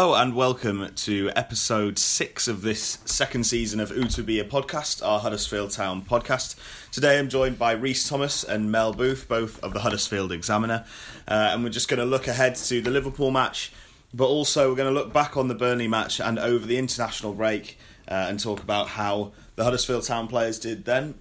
Hello and welcome to episode six of this second season of Utubia podcast, our Huddersfield Town podcast. Today I'm joined by Rhys Thomas and Mel Booth, both of the Huddersfield Examiner, uh, and we're just going to look ahead to the Liverpool match, but also we're going to look back on the Burnley match and over the international break uh, and talk about how the Huddersfield Town players did then.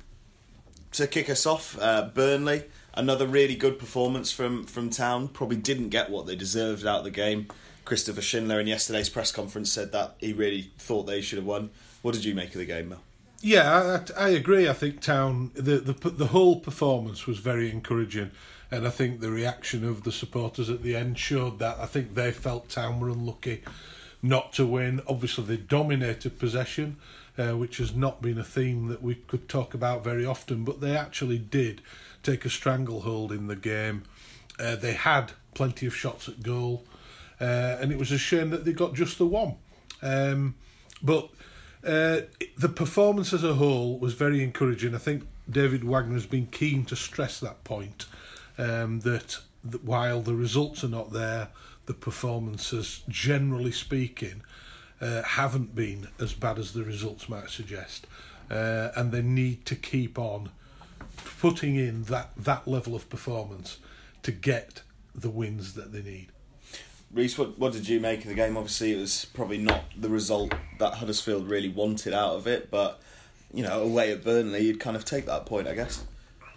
To kick us off, uh, Burnley, another really good performance from, from Town, probably didn't get what they deserved out of the game. Christopher Schindler in yesterday's press conference said that he really thought they should have won. What did you make of the game, Mel? Yeah, I, I agree. I think Town the, the the whole performance was very encouraging, and I think the reaction of the supporters at the end showed that. I think they felt Town were unlucky not to win. Obviously, they dominated possession, uh, which has not been a theme that we could talk about very often, but they actually did take a stranglehold in the game. Uh, they had plenty of shots at goal uh, and it was a shame that they got just the one. Um, but uh, the performance as a whole was very encouraging. I think David Wagner has been keen to stress that point um, that, that while the results are not there, the performances, generally speaking, uh, haven't been as bad as the results might suggest, uh, and they need to keep on putting in that that level of performance to get the wins that they need. Rhys, what, what did you make of the game? Obviously, it was probably not the result that Huddersfield really wanted out of it, but you know, away at Burnley, you'd kind of take that point, I guess.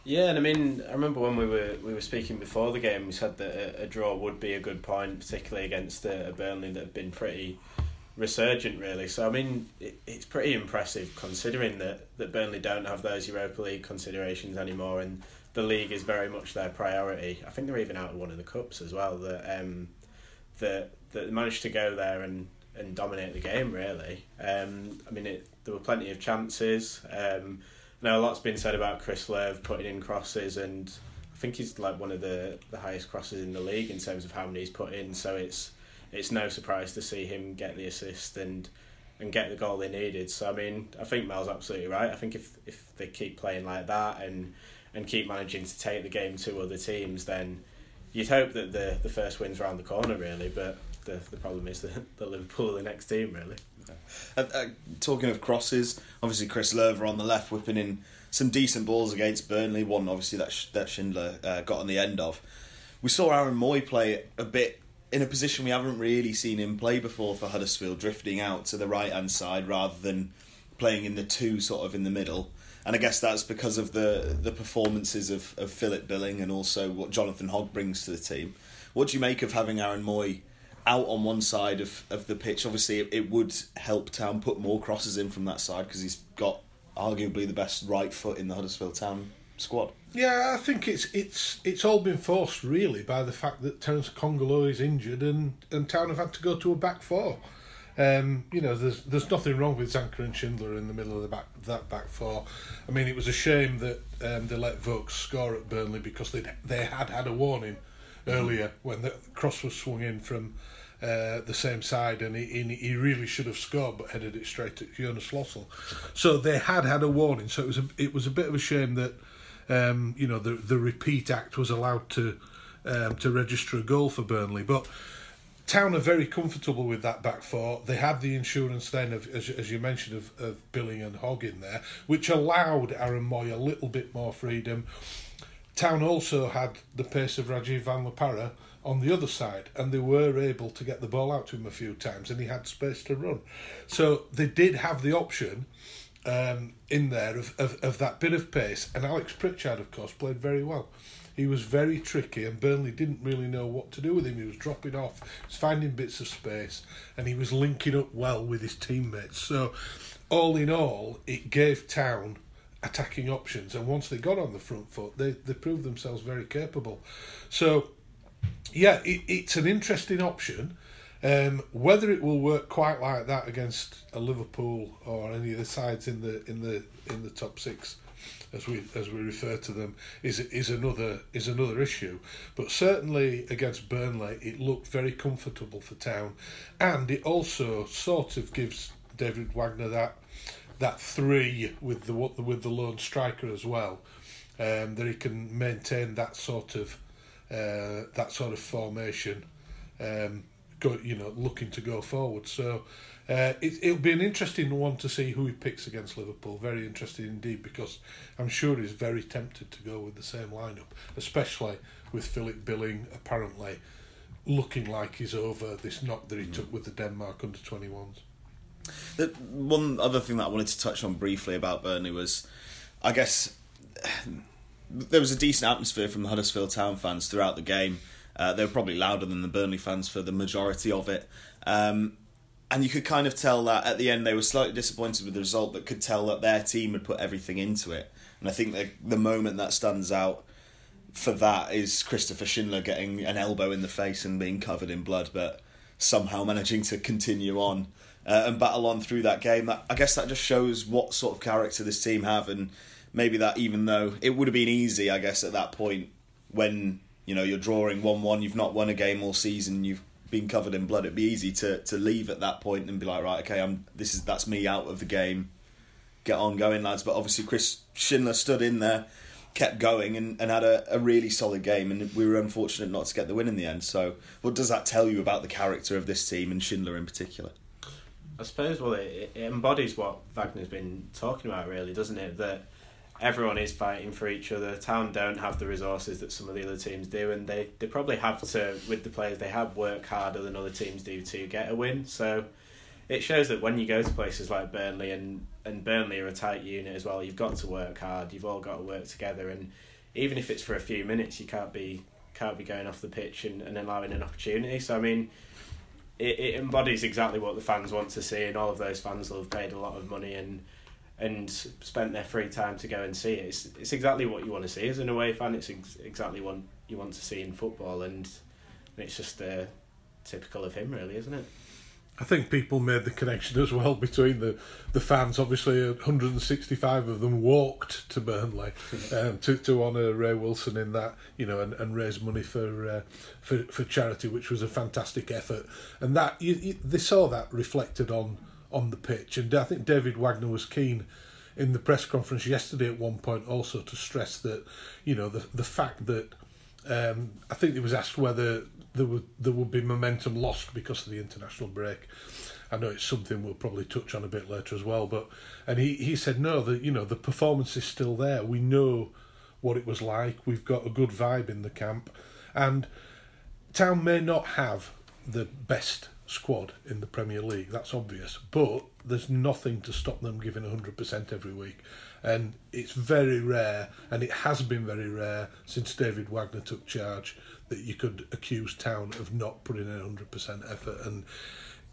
Yeah, and I mean, I remember when we were we were speaking before the game, we said that a, a draw would be a good point, particularly against a, a Burnley that have been pretty resurgent, really. So I mean, it, it's pretty impressive considering that that Burnley don't have those Europa League considerations anymore, and the league is very much their priority. I think they're even out of one of the cups as well. That um, that that managed to go there and, and dominate the game. Really, um, I mean, it, there were plenty of chances. Um, now a lot's been said about Chris Löwe putting in crosses, and I think he's like one of the, the highest crosses in the league in terms of how many he's put in. So it's it's no surprise to see him get the assist and and get the goal they needed. So I mean, I think Mel's absolutely right. I think if if they keep playing like that and and keep managing to take the game to other teams, then you'd hope that the the first win's around the corner, really. But the the problem is that the Liverpool the next team, really. Uh, uh, talking of crosses, obviously Chris Löwe on the left whipping in some decent balls against Burnley. One obviously that that Schindler uh, got on the end of. We saw Aaron Mooy play a bit in a position we haven't really seen him play before for Huddersfield, drifting out to the right hand side rather than playing in the two sort of in the middle and I guess that's because of the the performances of, of Philip Billing and also what Jonathan Hogg brings to the team. What do you make of having Aaron Mooy out on one side of, of the pitch? Obviously, it, it would help Town put more crosses in from that side because he's got arguably the best right foot in the Huddersfield Town squad. Yeah, I think it's it's it's all been forced really by the fact that Terence Kongolo is injured and, and Town have had to go to a back four. Um, you know, there's there's nothing wrong with Zanka and Schindler in the middle of the back that back four. I mean, it was a shame that um, they let Vokes score at Burnley because they they had had a warning earlier when the cross was swung in from uh, the same side, and he, he really should have scored, but headed it straight at Jonas Lössl. So they had had a warning. So it was a it was a bit of a shame that um, you know the the repeat act was allowed to um, to register a goal for Burnley, but Town are very comfortable with that back four. They had the insurance then of, as, as you mentioned, of, of Billing and Hogg in there, which allowed Aaron Mooy a little bit more freedom. Town also had the pace of Rajiv Van La Parra on the other side, and they were able to get the ball out to him a few times, and he had space to run. So they did have the option um, in there of, of, of that bit of pace, and Alex Pritchard, of course, played very well. He was very tricky, and Burnley didn't really know what to do with him. He was dropping off, he was finding bits of space, and he was linking up well with his teammates. So, all in all, it gave Town attacking options, and once they got on the front foot, they, they proved themselves very capable. So, yeah, it, it's an interesting option. Um, whether it will work quite like that against a Liverpool or any of the sides in the in the in the top six, as we as we refer to them, is is another is another issue. But certainly against Burnley, it looked very comfortable for Town, and it also sort of gives David Wagner that that three with the with the lone striker as well, um, that he can maintain that sort of uh, that sort of formation. Um, go, you know, looking to go forward. So uh, it, it'll be an interesting one to see who he picks against Liverpool. Very interesting indeed, because I'm sure he's very tempted to go with the same lineup, especially with Philip Billing apparently looking like he's over this knock that he mm. took with the Denmark under 21s. The one other thing that I wanted to touch on briefly about Burnley was, I guess, there was a decent atmosphere from the Huddersfield Town fans throughout the game. Uh, they were probably louder than the Burnley fans for the majority of it. Um, and you could kind of tell that at the end they were slightly disappointed with the result, but could tell that their team had put everything into it. And I think the, the moment that stands out for that is Christopher Schindler getting an elbow in the face and being covered in blood, but somehow managing to continue on uh, and battle on through that game. I guess that just shows what sort of character this team have, and maybe that even though it would have been easy, I guess at that point when you know you're drawing one one, you've not won a game all season, you've been covered in blood. It'd be easy to to leave at that point and be like, right, okay, I'm this is that's me out of the game. Get on going, lads. But obviously, Chris Schindler stood in there, kept going, and, and had a, a really solid game. And we were unfortunate not to get the win in the end. So, what does that tell you about the character of this team and Schindler in particular? I suppose well, it, it embodies what Wagner's been talking about, really, doesn't it? That everyone is fighting for each other. Town don't have the resources that some of the other teams do, and they, they probably have to, with the players they have, work harder than other teams do to get a win. So it shows that when you go to places like Burnley, and, and Burnley are a tight unit as well, you've got to work hard, you've all got to work together, and even if it's for a few minutes, you can't be can't be going off the pitch and, and allowing an opportunity. So I mean, it, it embodies exactly what the fans want to see, and all of those fans will have paid a lot of money and and spent their free time to go and see it. It's, it's exactly what you want to see as an away fan. It's ex- exactly what you want to see in football, and it's just uh, typical of him, really, isn't it? I think people made the connection as well between the, the fans. Obviously, 165 of them walked to Burnley um, to to honour Ray Wilson in that, you know, and, and raise money for, uh, for for charity, which was a fantastic effort. And that you, you, they saw that reflected on on the pitch. And I think David Wagner was keen in the press conference yesterday at one point also to stress that, you know, the the fact that um, I think it was asked whether there would there would be momentum lost because of the international break. I know it's something we'll probably touch on a bit later as well, but and he, he said no, that you know the performance is still there. We know what it was like. We've got a good vibe in the camp, and Town may not have the best squad in the Premier League. That's obvious, but there's nothing to stop them giving hundred percent every week, and it's very rare, and it has been very rare since David Wagner took charge that you could accuse Town of not putting in hundred percent effort and.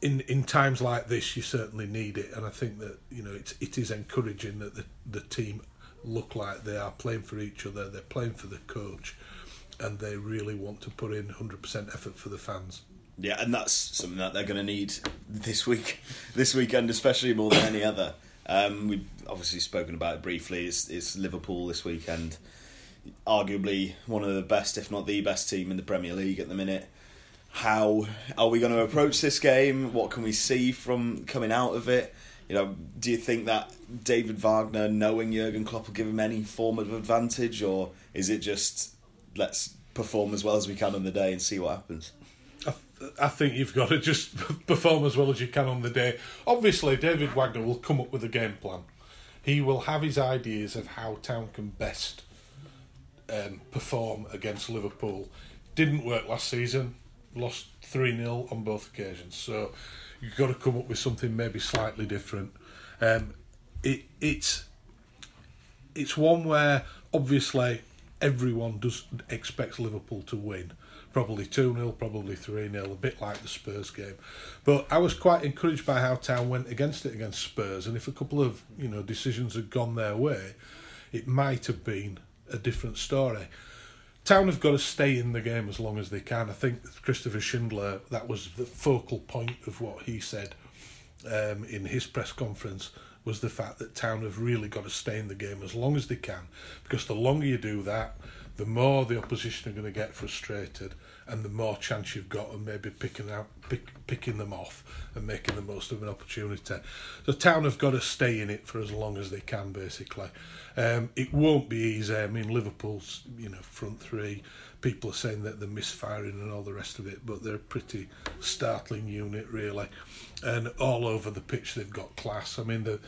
In, in times like this, you certainly need it, and I think that you know it's it is encouraging that the the team look like they are playing for each other, they're playing for the coach, and they really want to put in 100% effort for the fans. Yeah, and that's something that they're going to need this week, this weekend, especially more than any other. Um, we've obviously spoken about it briefly. It's, it's Liverpool this weekend arguably one of the best, if not the best team in the Premier League at the minute. How are we going to approach this game? What can we see from coming out of it? You know, do you think that David Wagner, knowing Jurgen Klopp, will give him any form of advantage, or is it just let's perform as well as we can on the day and see what happens? I, think you've got to just perform as well as you can on the day. Obviously, David Wagner will come up with a game plan. He will have his ideas of how Town can best um, perform against Liverpool. Didn't work last season. Lost three 0 on both occasions. So you've got to come up with something maybe slightly different. Um, it it's it's one where obviously everyone does expects Liverpool to win. Probably 2 0, probably 3 0, a bit like the Spurs game. But I was quite encouraged by how Town went against it against Spurs, and if a couple of you know decisions had gone their way, it might have been a different story. Town have got to stay in the game as long as they can. I think Christopher Schindler, that was the focal point of what he said um, in his press conference, was the fact that Town have really got to stay in the game as long as they can. Because the longer you do that, the more the opposition are going to get frustrated, and the more chance you've got of maybe picking out pick, picking them off and making the most of an opportunity. The town have got to stay in it for as long as they can, basically. Um, it won't be easy. I mean, Liverpool's you know front three. People are saying that they're misfiring and all the rest of it, but they're a pretty startling unit, really. And all over the pitch, they've got class. I mean, the,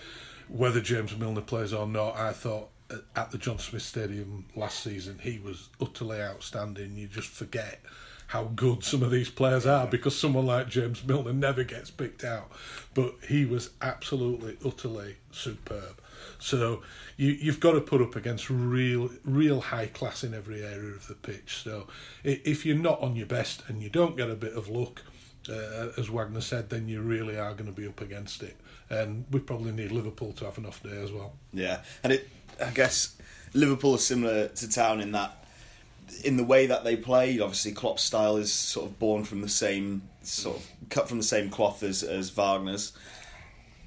whether James Milner plays or not, I thought at the John Smith Stadium last season, he was utterly outstanding. You just forget how good some of these players are because someone like James Milner never gets picked out. But he was absolutely, utterly superb. So you, you've got to put up against real, real high class in every area of the pitch. So if you're not on your best and you don't get a bit of luck, uh, as Wagner said, then you really are going to be up against it. And we probably need Liverpool to have an off day as well. Yeah, and it, I guess Liverpool is similar to Town in that in the way that they play, obviously Klopp's style is sort of born from the same sort of cut from the same cloth as, as Wagner's.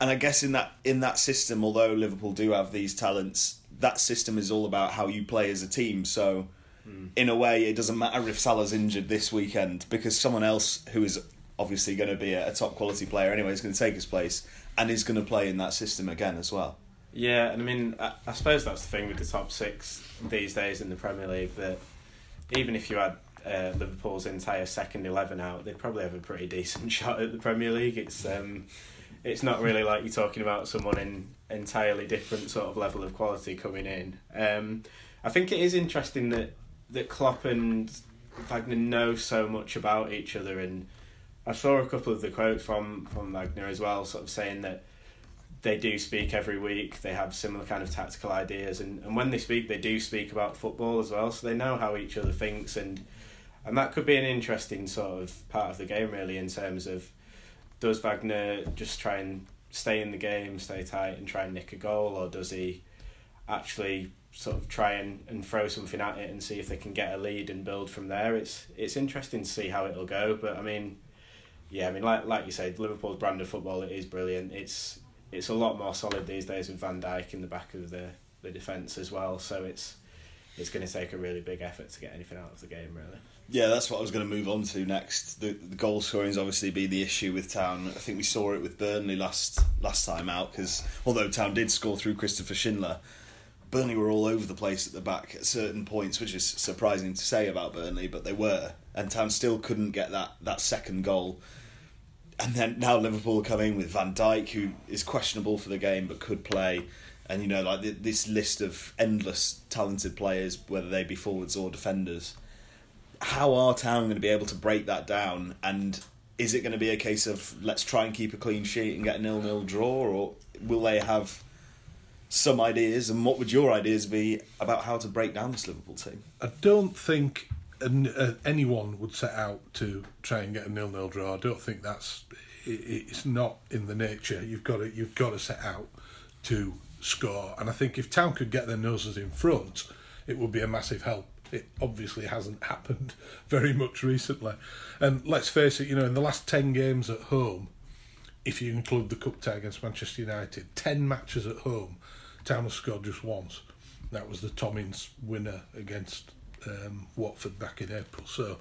And I guess in that in that system, although Liverpool do have these talents, that system is all about how you play as a team. So mm. in a way, it doesn't matter if Salah's injured this weekend because someone else who is obviously going to be a, a top quality player anyway is going to take his place and is going to play in that system again as well. Yeah, and I mean, I, I suppose that's the thing with the top six these days in the Premier League that even if you had uh, Liverpool's entire second eleven out, they'd probably have a pretty decent shot at the Premier League. It's um, it's not really like you're talking about someone in entirely different sort of level of quality coming in. Um, I think it is interesting that that Klopp and Wagner know so much about each other, and I saw a couple of the quotes from from Wagner as well, sort of saying that they do speak every week. They have similar kind of tactical ideas, and, and when they speak, they do speak about football as well. So they know how each other thinks, and and that could be an interesting sort of part of the game, really, in terms of does Wagner just try and stay in the game, stay tight, and try and nick a goal, or does he actually sort of try and, and throw something at it and see if they can get a lead and build from there? It's it's interesting to see how it'll go, but I mean. Yeah, I mean, like like you said, Liverpool's brand of football it is brilliant. It's it's a lot more solid these days with Van Dijk in the back of the the defence as well. So it's it's going to take a really big effort to get anything out of the game, really. Yeah, that's what I was going to move on to next. The, the goal scoring has obviously been the issue with Town. I think we saw it with Burnley last last time out because although Town did score through Christopher Schindler, Burnley were all over the place at the back at certain points, which is surprising to say about Burnley, but they were, and Town still couldn't get that that second goal and then now Liverpool are coming with Van Dijk, who is questionable for the game but could play, and you know like this list of endless talented players, whether they be forwards or defenders. How are Town going to be able to break that down? And is it going to be a case of let's try and keep a clean sheet and get a nil-nil draw, or will they have some ideas? And what would your ideas be about how to break down this Liverpool team? I don't think Uh, anyone would set out to try and get a nil-nil draw. I don't think that's it's not in the nature. You've got to you've got to set out to score, and I think if Town could get their noses in front, it would be a massive help. It obviously hasn't happened very much recently, and let's face it, you know, in the last ten games at home, if you include the cup tie against Manchester United, ten matches at home, Town has scored just once. That was the Tom Ince winner against um, Watford back in April. So,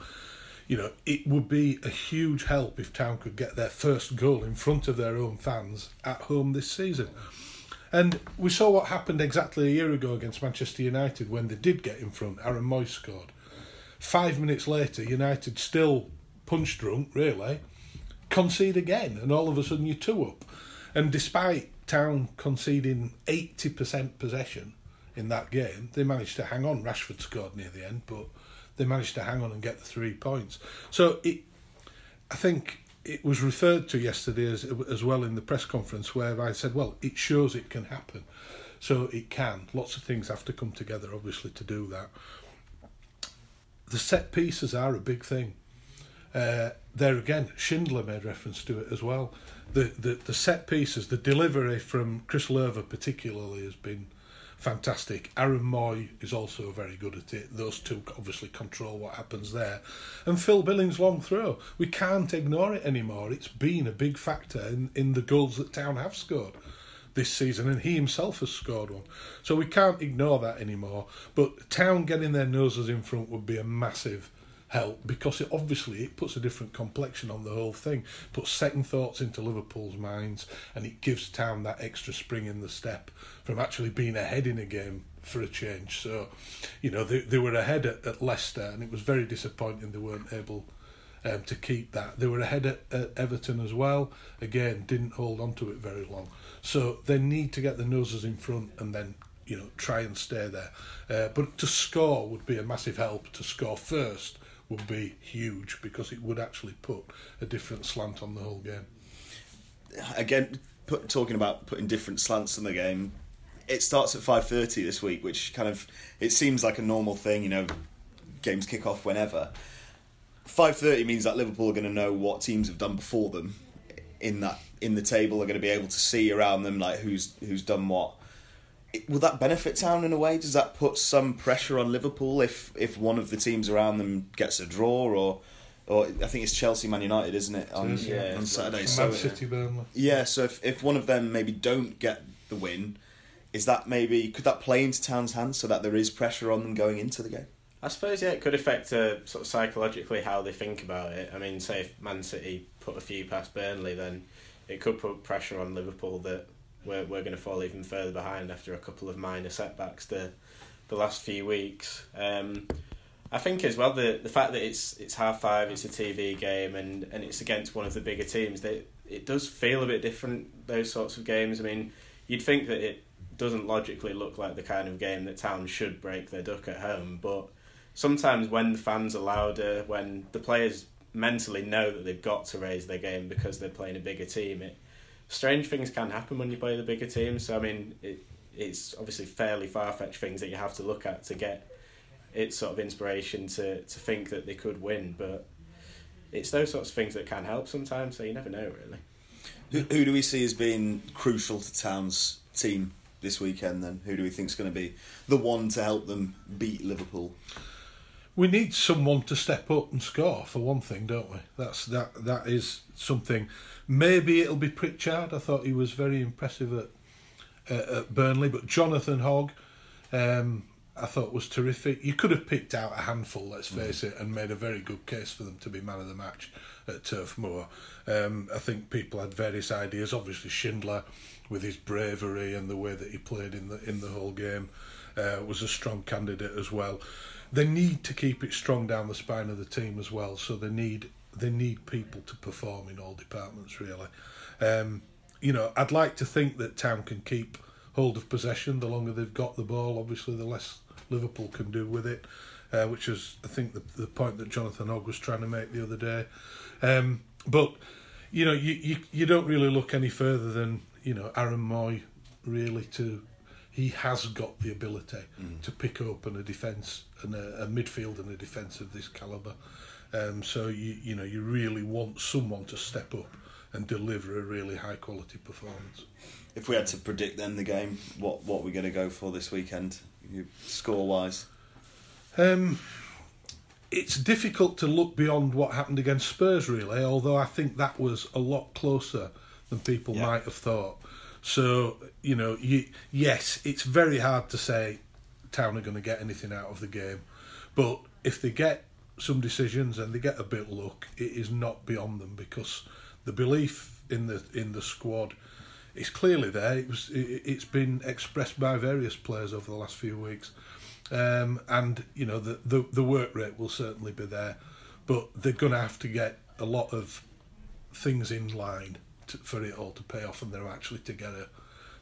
you know, it would be a huge help if Town could get their first goal in front of their own fans at home this season. And we saw what happened exactly a year ago against Manchester United when they did get in front. Aaron Mooy scored. Five minutes later, United still punch drunk, really, concede again, and all of a sudden you're two up. And despite Town conceding 80% possession, in that game. They managed to hang on. Rashford scored near the end, but they managed to hang on and get the three points. So it, I think it was referred to yesterday as as well in the press conference where I said, well, it shows it can happen. So it can. Lots of things have to come together, obviously, to do that. The set pieces are a big thing. Uh, there again, Schindler made reference to it as well. The, the the set pieces, the delivery from Chris Löwe particularly has been fantastic. Aaron Mooy is also very good at it. Those two obviously control what happens there. And Phil Billings' long throw. We can't ignore it anymore. It's been a big factor in, in the goals that Town have scored. this season, and he himself has scored one. So we can't ignore that anymore. But Town getting their noses in front would be a massive help because it obviously it puts a different complexion on the whole thing, puts second thoughts into Liverpool's minds, and it gives Town that extra spring in the step from actually being ahead in a game for a change. So, you know, they, they were ahead at, at Leicester, and it was very disappointing they weren't able um, to keep that. They were ahead at, at Everton as well. Again, didn't hold on to it very long. So they need to get the noses in front and then you know try and stay there. Uh, but to score would be a massive help. To score first would be huge because it would actually put a different slant on the whole game. Again, put, talking about putting different slants on the game, it starts at five thirty this week, which kind of it seems like a normal thing. You know, games kick off whenever. Five thirty means that Liverpool are going to know what teams have done before them in that in the table. Are going to be able to see around them like who's who's done what. Will that benefit Town in a way? Does that put some pressure on Liverpool if if one of the teams around them gets a draw or? Or I think it's Chelsea, Man United, isn't it? On, Yeah, on it's Saturday. Man So City, Burnley. yeah, so if, if one of them maybe don't get the win, is that maybe could that play into Town's hands so that there is pressure on them going into the game? I suppose yeah, it could affect uh, sort of psychologically how they think about it. I mean, say if Man City put a few past Burnley, then it could put pressure on Liverpool that we're we're going to fall even further behind after a couple of minor setbacks the the last few weeks. Um, I think as well the the fact that it's it's half five, it's a TV game, and, and it's against one of the bigger teams. That it does feel a bit different. Those sorts of games. I mean, you'd think that it doesn't logically look like the kind of game that Town should break their duck at home, but sometimes when the fans are louder, when the players mentally know that they've got to raise their game because they're playing a bigger team, it strange things can happen when you play the bigger team. So I mean, it it's obviously fairly far fetched things that you have to look at to get its sort of inspiration to to think that they could win, but. It's those sorts of things that can help sometimes, so you never know really. Who, who do we see as being crucial to Town's team this weekend? Then who do we think is going to be the one to help them beat Liverpool? We need someone to step up and score for one thing, don't we? That's that. That is something. Maybe it'll be Pritchard. I thought he was very impressive at uh, at Burnley, but Jonathan Hogg, um, I thought was terrific. You could have picked out a handful, let's face it, and made a very good case for them to be man of the match at Turf Moor. Um, I think people had various ideas. Obviously, Schindler, with his bravery and the way that he played in the in the whole game, uh, was a strong candidate as well. They need to keep it strong down the spine of the team as well. So they need they need people to perform in all departments really. Um, you know, I'd like to think that Town can keep hold of possession. The longer they've got the ball, obviously, the less Liverpool can do with it. Uh, which is, I think, the the point that Jonathan Hogg was trying to make the other day. Um, but you know, you, you you don't really look any further than you know Aaron Mooy, really to. He has got the ability to pick up and a defence and a, a midfield and a defence of this calibre. Um, so you you know you really want someone to step up and deliver a really high quality performance. If we had to predict then the game, what what we're going to go for this weekend, score wise? Um, it's difficult to look beyond what happened against Spurs, really. Although I think that was a lot closer than people Yeah. might have thought. So you know, you, yes, it's very hard to say Town are going to get anything out of the game, but if they get some decisions and they get a bit luck, it is not beyond them because the belief in the in the squad is clearly there. It was it, it's been expressed by various players over the last few weeks, um, and you know the, the the work rate will certainly be there, but they're going to have to get a lot of things in line for it all to pay off, and they're actually to get a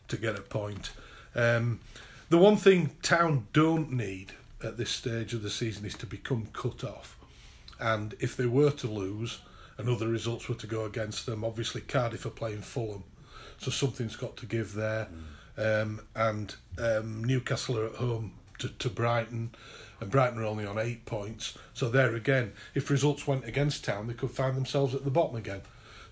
to get a point. Um, the one thing Town don't need at this stage of the season is to become cut off, and if they were to lose and other results were to go against them, obviously Cardiff are playing Fulham, so something's got to give there, um, and um, Newcastle are at home to, to Brighton. And Brighton are only on eight points, so there again, if results went against Town, they could find themselves at the bottom again.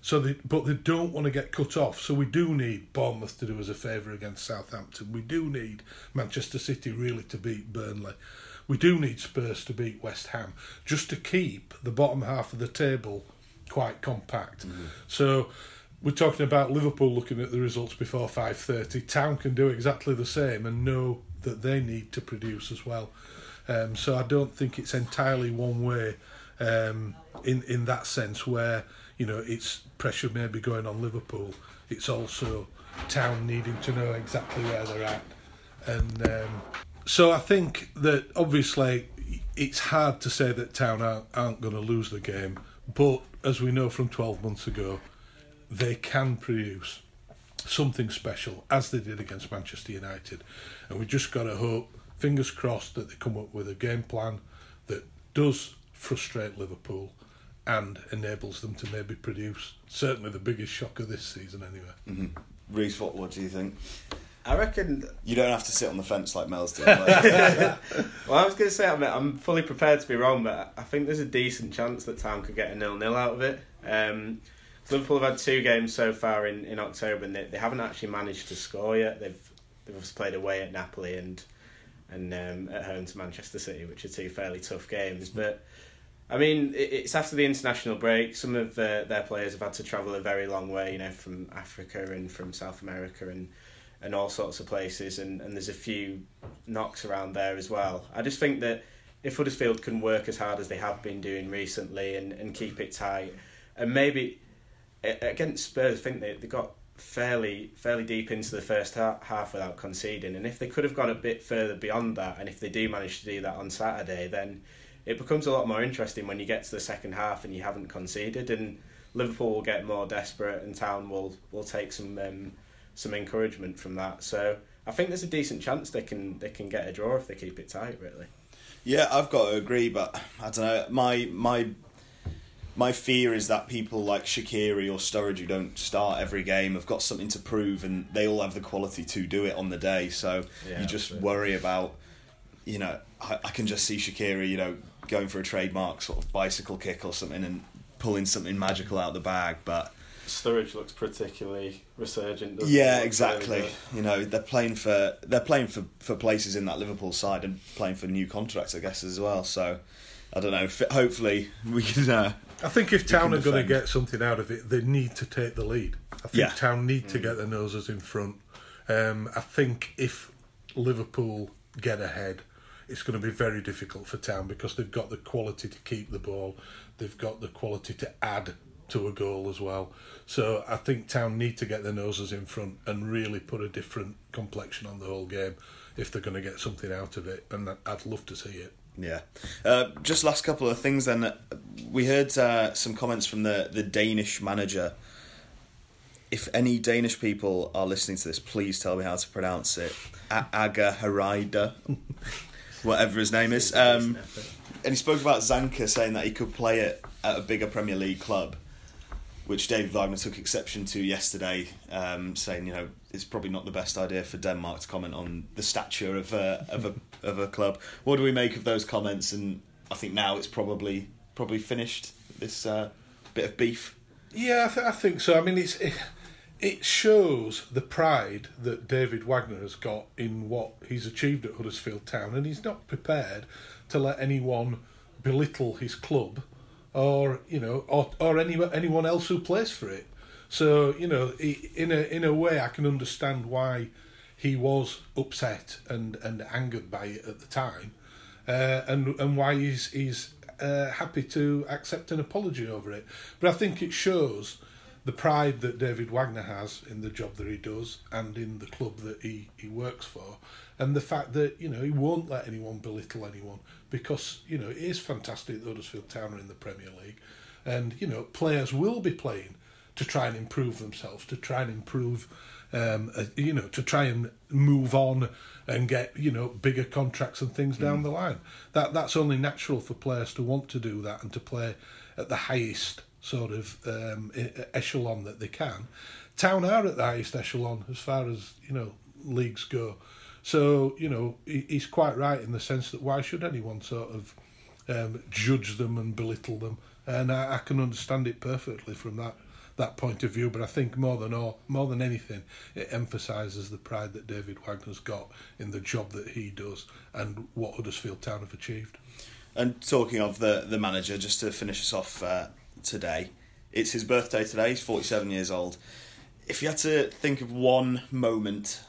So, they, but they don't want to get cut off. So we do need Bournemouth to do us a favour against Southampton. We do need Manchester City really to beat Burnley. We do need Spurs to beat West Ham just to keep the bottom half of the table quite compact. So we're talking about Liverpool looking at the results before five thirty. Town can do exactly the same and know that they need to produce as well. Um, so I don't think it's entirely one way um, in in that sense where you know it's pressure maybe going on Liverpool. It's also Town needing to know exactly where they're at, and um, so I think that obviously it's hard to say that Town aren't, aren't going to lose the game, but as we know from 12 months ago, they can produce something special as they did against Manchester United, and we've just got to hope, fingers crossed, that they come up with a game plan that does frustrate Liverpool and enables them to maybe produce certainly the biggest shock of this season anyway. Mm-hmm. Rhys, what, what do you think? I reckon. You don't have to sit on the fence like Mel's did. well, I was going to say I'm, I'm fully prepared to be wrong, but I think there's a decent chance that Town could get a nil-nil out of it. Um, Liverpool have had two games so far in, in October, and they, they haven't actually managed to score yet. They've they've played away at Napoli and and um, at home to Manchester City, which are two fairly tough games. But I mean, it's after the international break. Some of the, their players have had to travel a very long way, you know, from Africa and from South America and and all sorts of places, and, and there's a few knocks around there as well. I just think that if Huddersfield can work as hard as they have been doing recently and, and keep it tight, and maybe against Spurs, I think they, they got fairly fairly deep into the first half without conceding, and if they could have gone a bit further beyond that, and if they do manage to do that on Saturday, then it becomes a lot more interesting when you get to the second half and you haven't conceded, and Liverpool will get more desperate, and Town will will take some. Um, some encouragement from that. So I think there's a decent chance they can they can get a draw if they keep it tight. Really. Yeah, I've got to agree, but I don't know. My my my fear is that people like Shaqiri or Sturridge who don't start every game have got something to prove, and they all have the quality to do it on the day. So yeah, you just worry about, you know, I, I can just see Shaqiri, you know, going for a trademark sort of bicycle kick or something and pulling something magical out of the bag, but Sturridge looks particularly resurgent. Yeah, exactly. You know, they're playing for they're playing for, for places in that Liverpool side and playing for new contracts, I guess, as well. So I don't know. Hopefully, we can. Uh, I think if Town are going to get something out of it, they need to take the lead. I think yeah. Town need to mm. get their noses in front. Um, I think if Liverpool get ahead, it's going to be very difficult for Town because they've got the quality to keep the ball, they've got the quality to add to a goal as well. So I think Town need to get their noses in front and really put a different complexion on the whole game if they're going to get something out of it. And I'd love to see it. Yeah. Uh, just last couple of things then. We heard uh, some comments from the, the Danish manager. If any Danish people are listening to this, please tell me how to pronounce it. Age Hareide, whatever his name is. Um, and he spoke about Zanka saying that he could play it at a bigger Premier League club which David Wagner took exception to yesterday, um, saying you know it's probably not the best idea for Denmark to comment on the stature of a, of a of a club. What do we make of those comments? And I think now it's probably probably finished this uh, bit of beef. Yeah, I, th- I, think so. I mean, it's it, it shows the pride that David Wagner has got in what he's achieved at Huddersfield Town, and he's not prepared to let anyone belittle his club or you know, or or any, anyone else who plays for it. So you know, in a in a way, I can understand why he was upset and, and angered by it at the time, uh, and and why he's he's uh, happy to accept an apology over it. But I think it shows the pride that David Wagner has in the job that he does and in the club that he, he works for, and the fact that you know he won't let anyone belittle anyone because you know it is fantastic that Huddersfield Town are in the Premier League, and you know players will be playing to try and improve themselves, to try and improve, um, uh, you know, to try and move on and get you know bigger contracts and things down mm. the line. That that's only natural for players to want to do that and to play at the highest sort of um, echelon that they can. Town are at the highest echelon as far as you know leagues go. So you know he's quite right in the sense that why should anyone sort of um, judge them and belittle them? And I, I, can understand it perfectly from that that point of view. But I think more than all, more than anything, it emphasises the pride that David Wagner's got in the job that he does and what Huddersfield Town have achieved. And talking of the the manager, just to finish us off uh, today, It's his birthday today. He's 47 years old. If you had to think of one moment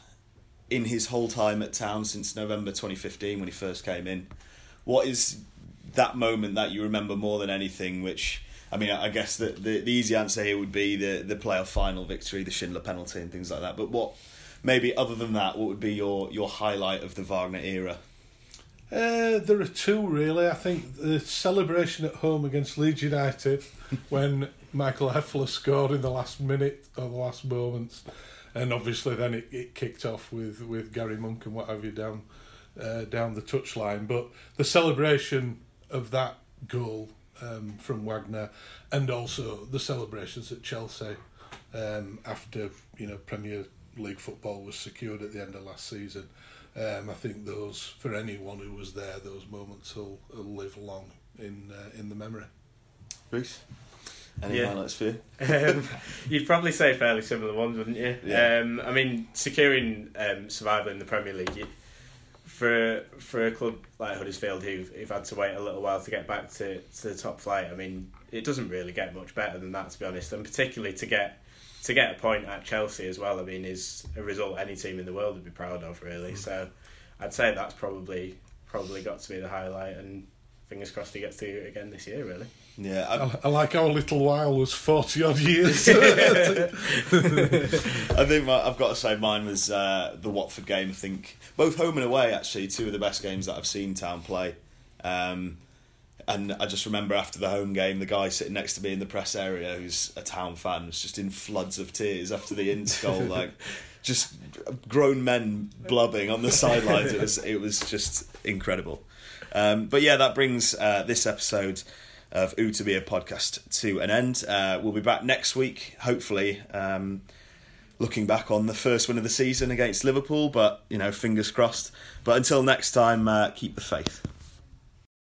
in his whole time at town since November 2015 when he first came in, what is that moment that you remember more than anything? Which I mean, I guess the, the, the easy answer here would be the the playoff final victory, the Schindler penalty, and things like that. But what maybe other than that, what would be your your highlight of the Wagner era? Uh, there are two really. I think the celebration at home against Leeds United when Michael Hefele scored in the last minute or the last moments, and obviously then it, it kicked off with, with Gary Monk and what have you down uh, down the touchline. But the celebration of that goal um, from Wagner, and also the celebrations at Chelsea um, after you know Premier League football was secured at the end of last season. Um, I think those, for anyone who was there, those moments will, will live long in uh, in the memory. Bruce, any Yeah. highlights for you? um, you'd probably say fairly similar ones, wouldn't you? Yeah. Um, I mean, securing um, survival in the Premier League you, for for a club like Huddersfield who've, who've had to wait a little while to get back to, to the top flight. I mean, it doesn't really get much better than that, to be honest. And particularly to get to get a point at Chelsea as well. I mean, is a result any team in the world would be proud of, really. So, I'd say that's probably probably got to be the highlight. And fingers crossed he gets to do it again this year, really. Yeah, I, I, I like our little while was forty odd years. I think my, I've got to say mine was uh, the Watford game. I think both home and away actually two of the best games that I've seen Town play. Um, and I just remember after the home game, the guy sitting next to me in the press area, who's a Town fan, was just in floods of tears after the Ince goal, like just grown men blubbing on the sidelines. It was it was just incredible. Um, but yeah, that brings uh, this episode of Ooh to Be a podcast to an end. Uh, we'll be back next week, hopefully. Um, looking back on the first win of the season against Liverpool, but you know, fingers crossed. But until next time, uh, keep the faith.